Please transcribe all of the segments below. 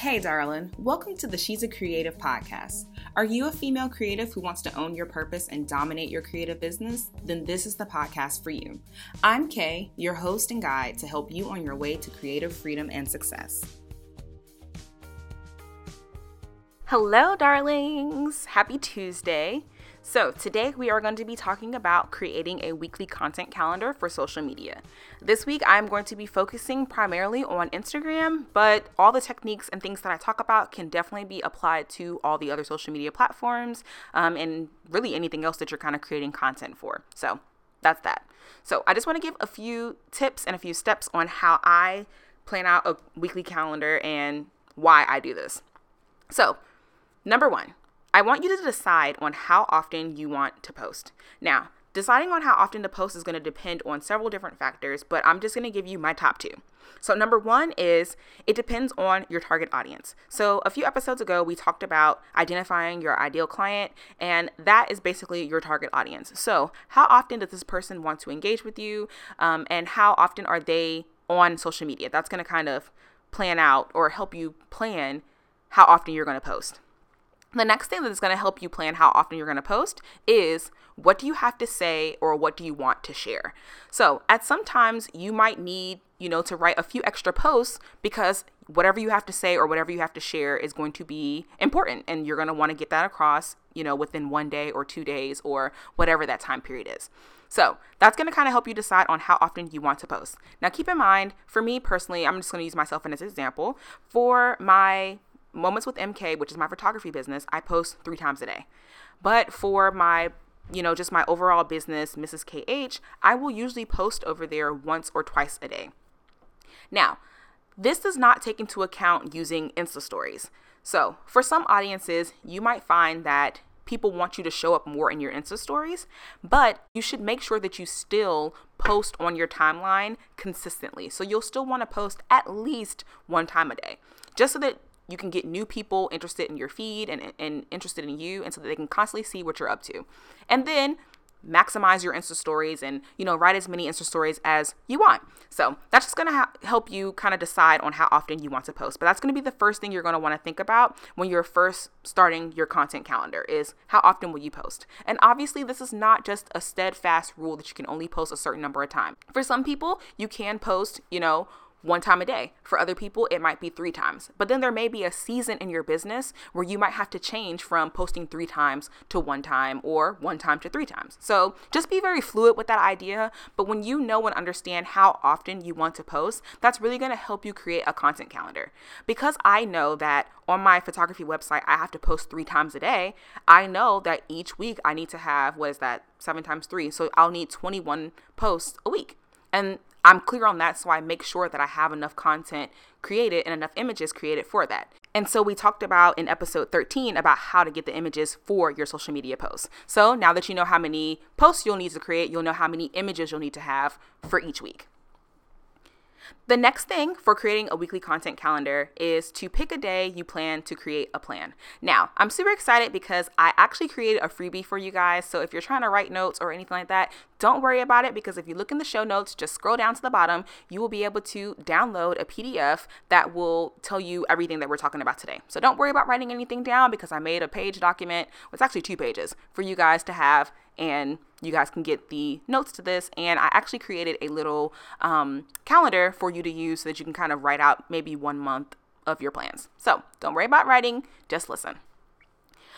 Hey, darling. Welcome to the She's a Creative podcast. Are you a female creative who wants to own your purpose and dominate your creative business? Then this is the podcast for you. I'm Kay, your host and guide to help you on your way to creative freedom and success. Hello, darlings. Happy Tuesday. So, today we are going to be talking about creating a weekly content calendar for social media. This week I'm going to be focusing primarily on Instagram, but all the techniques and things that I talk about can definitely be applied to all the other social media platforms um, and really anything else that you're kind of creating content for. So, that's that. So, I just want to give a few tips and a few steps on how I plan out a weekly calendar and why I do this. So, number one, I want you to decide on how often you want to post. Now, deciding on how often to post is going to depend on several different factors, but I'm just going to give you my top two. So, number one is it depends on your target audience. So, a few episodes ago, we talked about identifying your ideal client, and that is basically your target audience. So, how often does this person want to engage with you, um, and how often are they on social media? That's going to kind of plan out or help you plan how often you're going to post. The next thing that's going to help you plan how often you're going to post is what do you have to say or what do you want to share. So, at some times you might need, you know, to write a few extra posts because whatever you have to say or whatever you have to share is going to be important and you're going to want to get that across, you know, within one day or two days or whatever that time period is. So that's going to kind of help you decide on how often you want to post. Now, keep in mind, for me personally, I'm just going to use myself as an example. For my Moments with MK, which is my photography business, I post three times a day. But for my you know, just my overall business, Mrs. KH, I will usually post over there once or twice a day. Now, this does not take into account using Insta stories. So, for some audiences, you might find that people want you to show up more in your Insta stories, but you should make sure that you still post on your timeline consistently. So, you'll still want to post at least one time a day, just so that you can get new people interested in your feed and, and interested in you and so that they can constantly see what you're up to. And then maximize your insta stories and you know write as many insta stories as you want. So that's just going to ha- help you kind of decide on how often you want to post. But that's going to be the first thing you're going to want to think about when you're first starting your content calendar is how often will you post? And obviously this is not just a steadfast rule that you can only post a certain number of times for some people you can post you know one time a day. For other people, it might be three times. But then there may be a season in your business where you might have to change from posting three times to one time or one time to three times. So just be very fluid with that idea. But when you know and understand how often you want to post, that's really going to help you create a content calendar. Because I know that on my photography website, I have to post three times a day, I know that each week I need to have, what is that, seven times three? So I'll need 21 posts a week. And I'm clear on that, so I make sure that I have enough content created and enough images created for that. And so we talked about in episode 13 about how to get the images for your social media posts. So now that you know how many posts you'll need to create, you'll know how many images you'll need to have for each week. The next thing for creating a weekly content calendar is to pick a day you plan to create a plan. Now, I'm super excited because I actually created a freebie for you guys. So if you're trying to write notes or anything like that, don't worry about it because if you look in the show notes, just scroll down to the bottom, you will be able to download a PDF that will tell you everything that we're talking about today. So don't worry about writing anything down because I made a page document, it's actually two pages, for you guys to have and you guys can get the notes to this. And I actually created a little um, calendar for you to use so that you can kind of write out maybe one month of your plans. So don't worry about writing, just listen.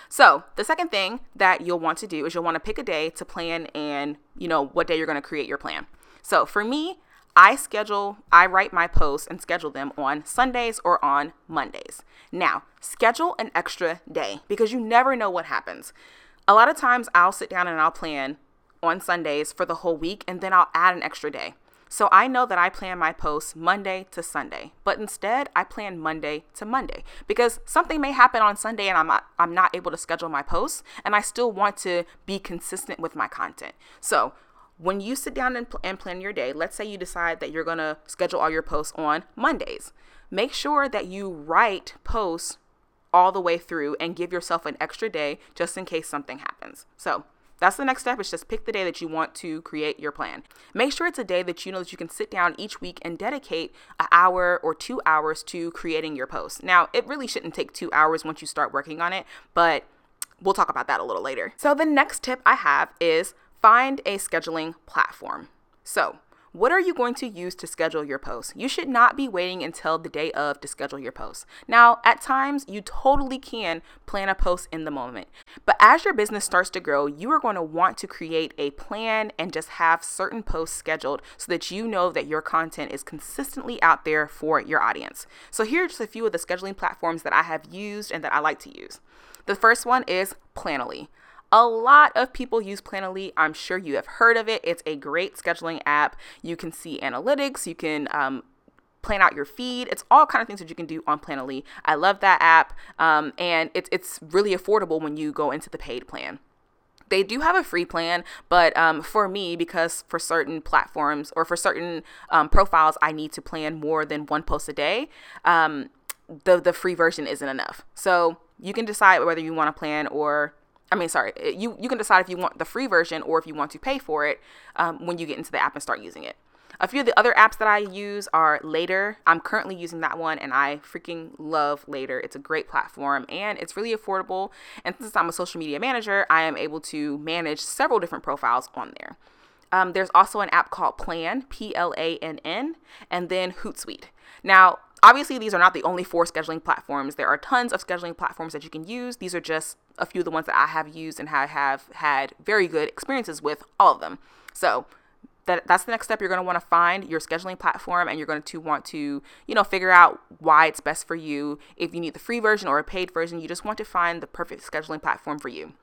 So, the second thing that you'll want to do is you'll want to pick a day to plan and, you know, what day you're going to create your plan. So, for me, I schedule, I write my posts and schedule them on Sundays or on Mondays. Now, schedule an extra day because you never know what happens a lot of times I'll sit down and I'll plan on Sundays for the whole week and then I'll add an extra day. So I know that I plan my posts Monday to Sunday, but instead I plan Monday to Monday because something may happen on Sunday and I'm not I'm not able to schedule my posts and I still want to be consistent with my content. So when you sit down and, pl- and plan your day, let's say you decide that you're going to schedule all your posts on Mondays. Make sure that you write posts all the way through and give yourself an extra day just in case something happens. So that's the next step is just pick the day that you want to create your plan. Make sure it's a day that you know that you can sit down each week and dedicate an hour or two hours to creating your post. Now, it really shouldn't take two hours once you start working on it, but we'll talk about that a little later. So, the next tip I have is find a scheduling platform. So, what are you going to use to schedule your posts? You should not be waiting until the day of to schedule your posts. Now, at times, you totally can plan a post in the moment. But as your business starts to grow, you are going to want to create a plan and just have certain posts scheduled so that you know that your content is consistently out there for your audience. So, here are just a few of the scheduling platforms that I have used and that I like to use. The first one is Planoly. A lot of people use Planoly. I'm sure you have heard of it. It's a great scheduling app. You can see analytics. You can um, plan out your feed. It's all kind of things that you can do on Planoly. I love that app, um, and it's it's really affordable when you go into the paid plan. They do have a free plan, but um, for me, because for certain platforms or for certain um, profiles, I need to plan more than one post a day. Um, the the free version isn't enough. So you can decide whether you want to plan or I mean, sorry, you, you can decide if you want the free version or if you want to pay for it um, when you get into the app and start using it. A few of the other apps that I use are Later. I'm currently using that one and I freaking love Later. It's a great platform and it's really affordable. And since I'm a social media manager, I am able to manage several different profiles on there. Um, there's also an app called Plann, P L A N N, and then Hootsuite. Now, Obviously, these are not the only four scheduling platforms. There are tons of scheduling platforms that you can use. These are just a few of the ones that I have used and have, have had very good experiences with all of them. So that that's the next step. You're going to want to find your scheduling platform and you're going to want to, you know, figure out why it's best for you. If you need the free version or a paid version, you just want to find the perfect scheduling platform for you.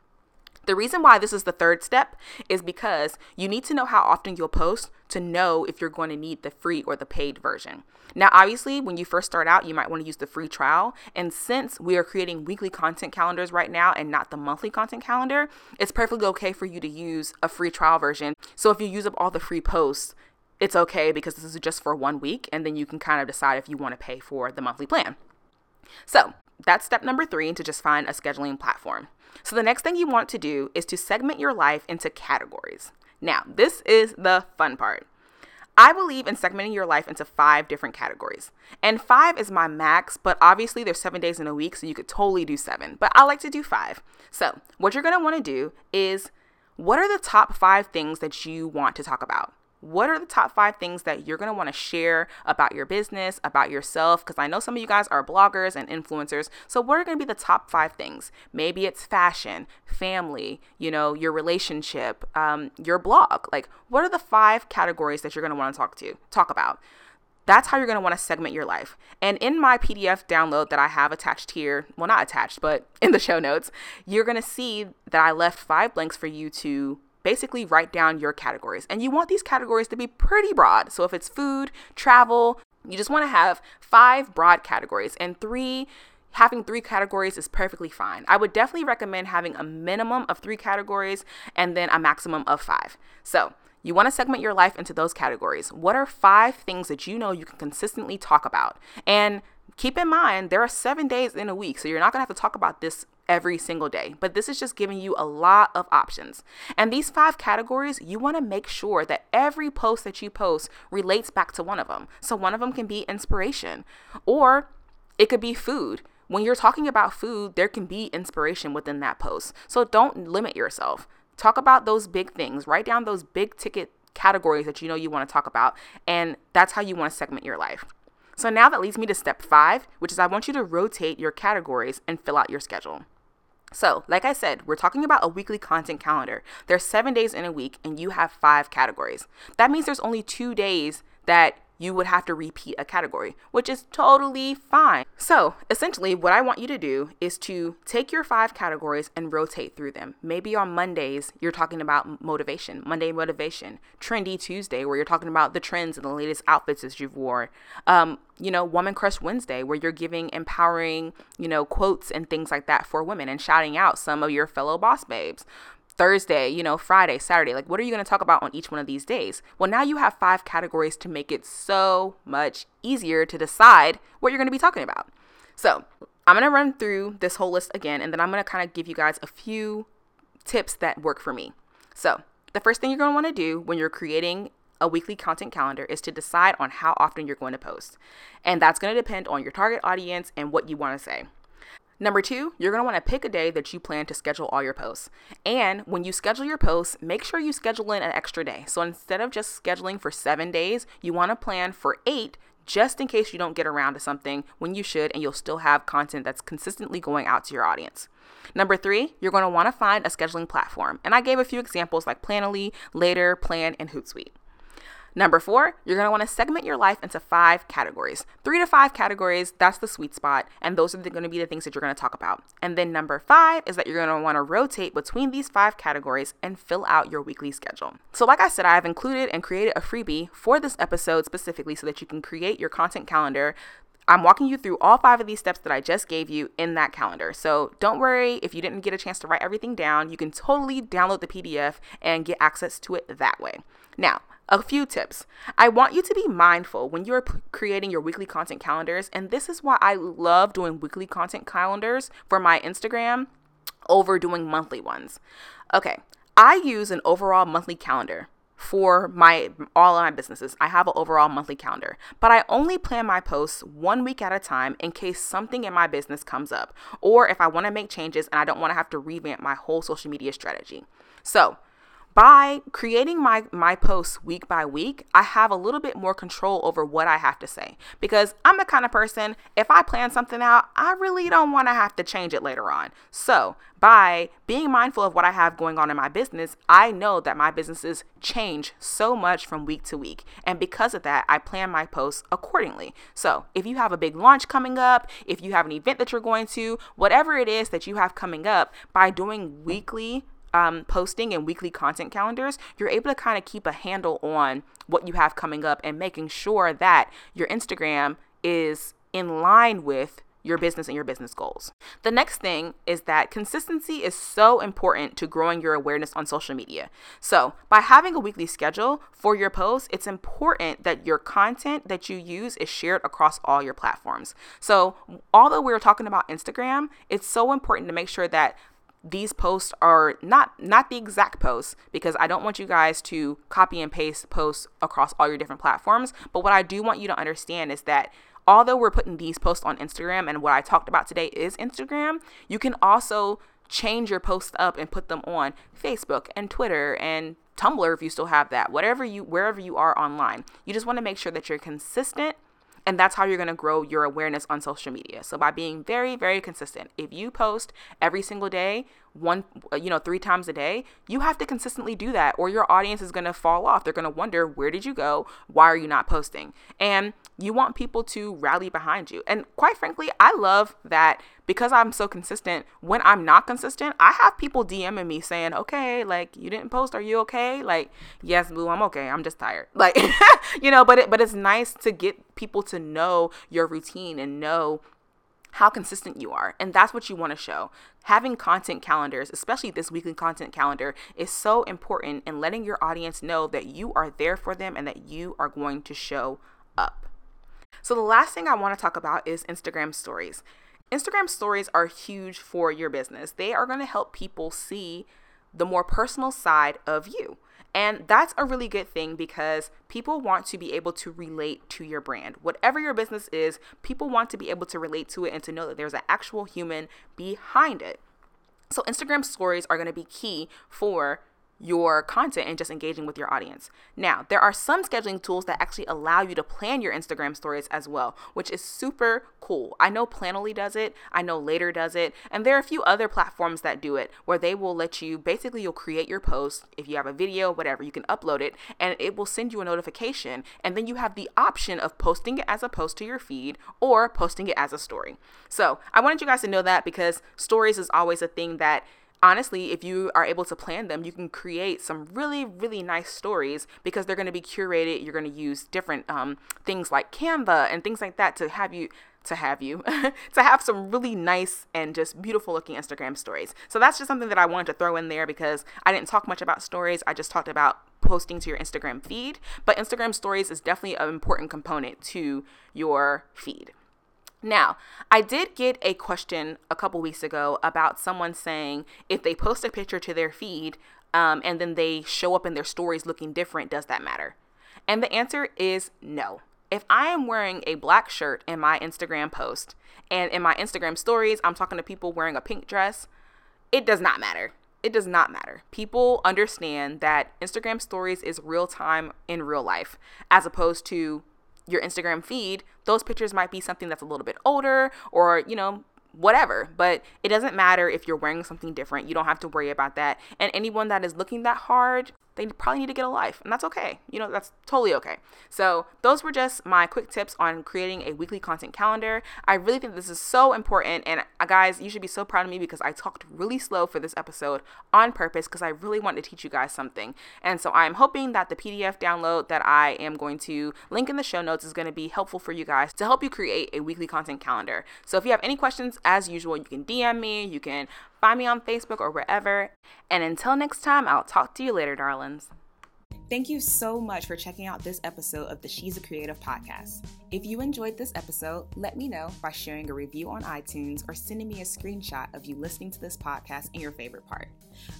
The reason why this is the third step is because you need to know how often you'll post to know if you're going to need the free or the paid version. Now, obviously, when you first start out, you might want to use the free trial. And since we are creating weekly content calendars right now and not the monthly content calendar, it's perfectly okay for you to use a free trial version. So if you use up all the free posts, it's okay because this is just for one week. And then you can kind of decide if you want to pay for the monthly plan. So that's step number three to just find a scheduling platform. So, the next thing you want to do is to segment your life into categories. Now, this is the fun part. I believe in segmenting your life into five different categories. And five is my max, but obviously there's seven days in a week, so you could totally do seven. But I like to do five. So, what you're gonna wanna do is what are the top five things that you want to talk about? What are the top five things that you're going to want to share about your business, about yourself? Because I know some of you guys are bloggers and influencers. So, what are going to be the top five things? Maybe it's fashion, family, you know, your relationship, um, your blog. Like, what are the five categories that you're going to want to talk to, talk about? That's how you're going to want to segment your life. And in my PDF download that I have attached here, well, not attached, but in the show notes, you're going to see that I left five blanks for you to basically write down your categories. And you want these categories to be pretty broad. So if it's food, travel, you just want to have five broad categories and three having three categories is perfectly fine. I would definitely recommend having a minimum of three categories and then a maximum of five. So, you want to segment your life into those categories. What are five things that you know you can consistently talk about? And keep in mind, there are seven days in a week, so you're not going to have to talk about this every single day. But this is just giving you a lot of options. And these five categories, you want to make sure that every post that you post relates back to one of them. So one of them can be inspiration, or it could be food. When you're talking about food, there can be inspiration within that post. So don't limit yourself. Talk about those big things, write down those big ticket categories that you know you want to talk about, and that's how you want to segment your life. So now that leads me to step five, which is I want you to rotate your categories and fill out your schedule. So, like I said, we're talking about a weekly content calendar. There's seven days in a week, and you have five categories. That means there's only two days that you would have to repeat a category, which is totally fine. So, essentially, what I want you to do is to take your five categories and rotate through them. Maybe on Mondays, you're talking about motivation, Monday motivation, Trendy Tuesday, where you're talking about the trends and the latest outfits that you've worn. Um, you know, Woman Crush Wednesday, where you're giving empowering, you know, quotes and things like that for women and shouting out some of your fellow boss babes. Thursday, you know, Friday, Saturday. Like, what are you going to talk about on each one of these days? Well, now you have five categories to make it so much easier to decide what you're going to be talking about. So, I'm going to run through this whole list again, and then I'm going to kind of give you guys a few tips that work for me. So, the first thing you're going to want to do when you're creating a weekly content calendar is to decide on how often you're going to post. And that's going to depend on your target audience and what you want to say. Number two, you're going to want to pick a day that you plan to schedule all your posts. And when you schedule your posts, make sure you schedule in an extra day. So instead of just scheduling for seven days, you want to plan for eight just in case you don't get around to something when you should and you'll still have content that's consistently going out to your audience. Number three, you're going to want to find a scheduling platform. And I gave a few examples like Planoly, Later, Plann, and Hootsuite. Number four, you're want to segment your life into five categories. Three to five categories, that's the sweet spot. And those are to be the things that you're to talk about. And then number five is that you're want to rotate between these five categories and fill out your weekly schedule. So, like I said, I have included and created a freebie for this episode specifically so that you can create your content calendar I'm walking you through all five of these steps that I just gave you in that calendar. So don't worry if you didn't get a chance to write everything down, you can totally download the PDF and get access to it that way. Now, a few tips. I want you to be mindful when you're creating your weekly content calendars, and this is why I love doing weekly content calendars for my Instagram over doing monthly ones. Okay, I use an overall monthly calendar for my all of my businesses. I have an overall monthly calendar, but I only plan my posts one week at a time in case something in my business comes up or if I want to make changes and I don't want to have to revamp my whole social media strategy. So, by creating my my posts week by week i have a little bit more control over what i have to say. Because i'm the kind of person if i plan something out i really don't want to have to change it later on. So by being mindful of what i have going on in my business i know that my businesses change so much from week to week. And because of that i plan my posts accordingly. So if you have a big launch coming up if you have an event that you're going to whatever it is that you have coming up by doing weekly um, posting and weekly content calendars, you're able to kind of keep a handle on what you have coming up and making sure that your Instagram is in line with your business and your business goals. The next thing is that consistency is so important to growing your awareness on social media. So, by having a weekly schedule for your posts, it's important that your content that you use is shared across all your platforms. So, although we are talking about Instagram, it's so important to make sure that these posts are not not the exact posts because I don't want you guys to copy and paste posts across all your different platforms. But what I do want you to understand is that although we're putting these posts on Instagram and what I talked about today is Instagram, you can also change your posts up and put them on Facebook and Twitter and Tumblr if you still have that. Whatever you wherever you are online. You just want to make sure that you're consistent and that's how you're going to grow your awareness on social media. So by being very, very consistent. If you post every single day, one, you know, three times a day, you have to consistently do that or your audience is going to fall off. They're going to wonder, where did you go? Why are you not posting? And you want people to rally behind you. And quite frankly, I love that because I'm so consistent. When I'm not consistent, I have people DMing me saying, okay, like you didn't post. Are you okay? Like, yes, boo, I'm okay. I'm just tired. Like, you know, but it, but it's nice to get people to know your routine and know how consistent you are. And that's what you want to show. Having content calendars, especially this weekly content calendar, is so important in letting your audience know that you are there for them and that you are going to show up. So, the last thing I want to talk about is Instagram stories. Instagram stories are huge for your business. They are going to help people see the more personal side of you. And that's a really good thing because people want to be able to relate to your brand. Whatever your business is, people want to be able to relate to it and to know that there's an actual human behind it. So, Instagram stories are going to be key for your content and just engaging with your audience. Now, there are some scheduling tools that actually allow you to plan your Instagram stories as well, which is super cool. I know Planoly does it, I know Later does it, and there are a few other platforms that do it where they will let you basically you'll create your post, if you have a video, whatever, you can upload it and it will send you a notification and then you have the option of posting it as a post to your feed or posting it as a story. So, I wanted you guys to know that because stories is always a thing that honestly, if you are able to plan them, you can create some really, really nice stories because they're going to be curated. You're going to use different um, things like Canva and things like that to have you to have you to have some really nice and just beautiful looking Instagram stories. So that's just something that I wanted to throw in there because I didn't talk much about stories. I just talked about posting to your Instagram feed, but Instagram stories is definitely an important component to your feed. Now, I did get a question a couple weeks ago about someone saying if they post a picture to their feed, um, and then they show up in their stories looking different, does that matter? And the answer is no. If I am wearing a black shirt in my Instagram post and in my Instagram stories, I'm talking to people wearing a pink dress, it does not matter. It does not matter. People understand that Instagram stories is real time in real life as opposed to your Instagram feed. Those pictures might be something that's a little bit older or, you know, whatever. But it doesn't matter if you're wearing something different. You don't have to worry about that. And anyone that is looking that hard, they probably need to get a life, and that's okay. You know, that's totally okay. So, those were just my quick tips on creating a weekly content calendar. I really think this is so important, and uh, guys, you should be so proud of me because I talked really slow for this episode on purpose because I really wanted to teach you guys something. And so, I'm hoping that the PDF download that I am going to link in the show notes is going to be helpful for you guys to help you create a weekly content calendar. So, if you have any questions, as usual, you can DM me, you can Find me on Facebook or wherever. And until next time, I'll talk to you later, darlings. Thank you so much for checking out this episode of the She's a Creative podcast. If you enjoyed this episode, let me know by sharing a review on iTunes or sending me a screenshot of you listening to this podcast in your favorite part.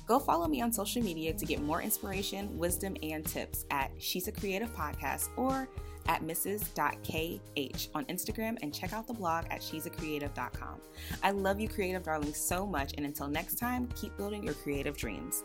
Go follow me on social media to get more inspiration, wisdom, and tips at She's a Creative Podcast or at mrs.kh on Instagram and check out the blog at she'sacreative.com. I love you, creative darlings, so much, and until next time, keep building your creative dreams.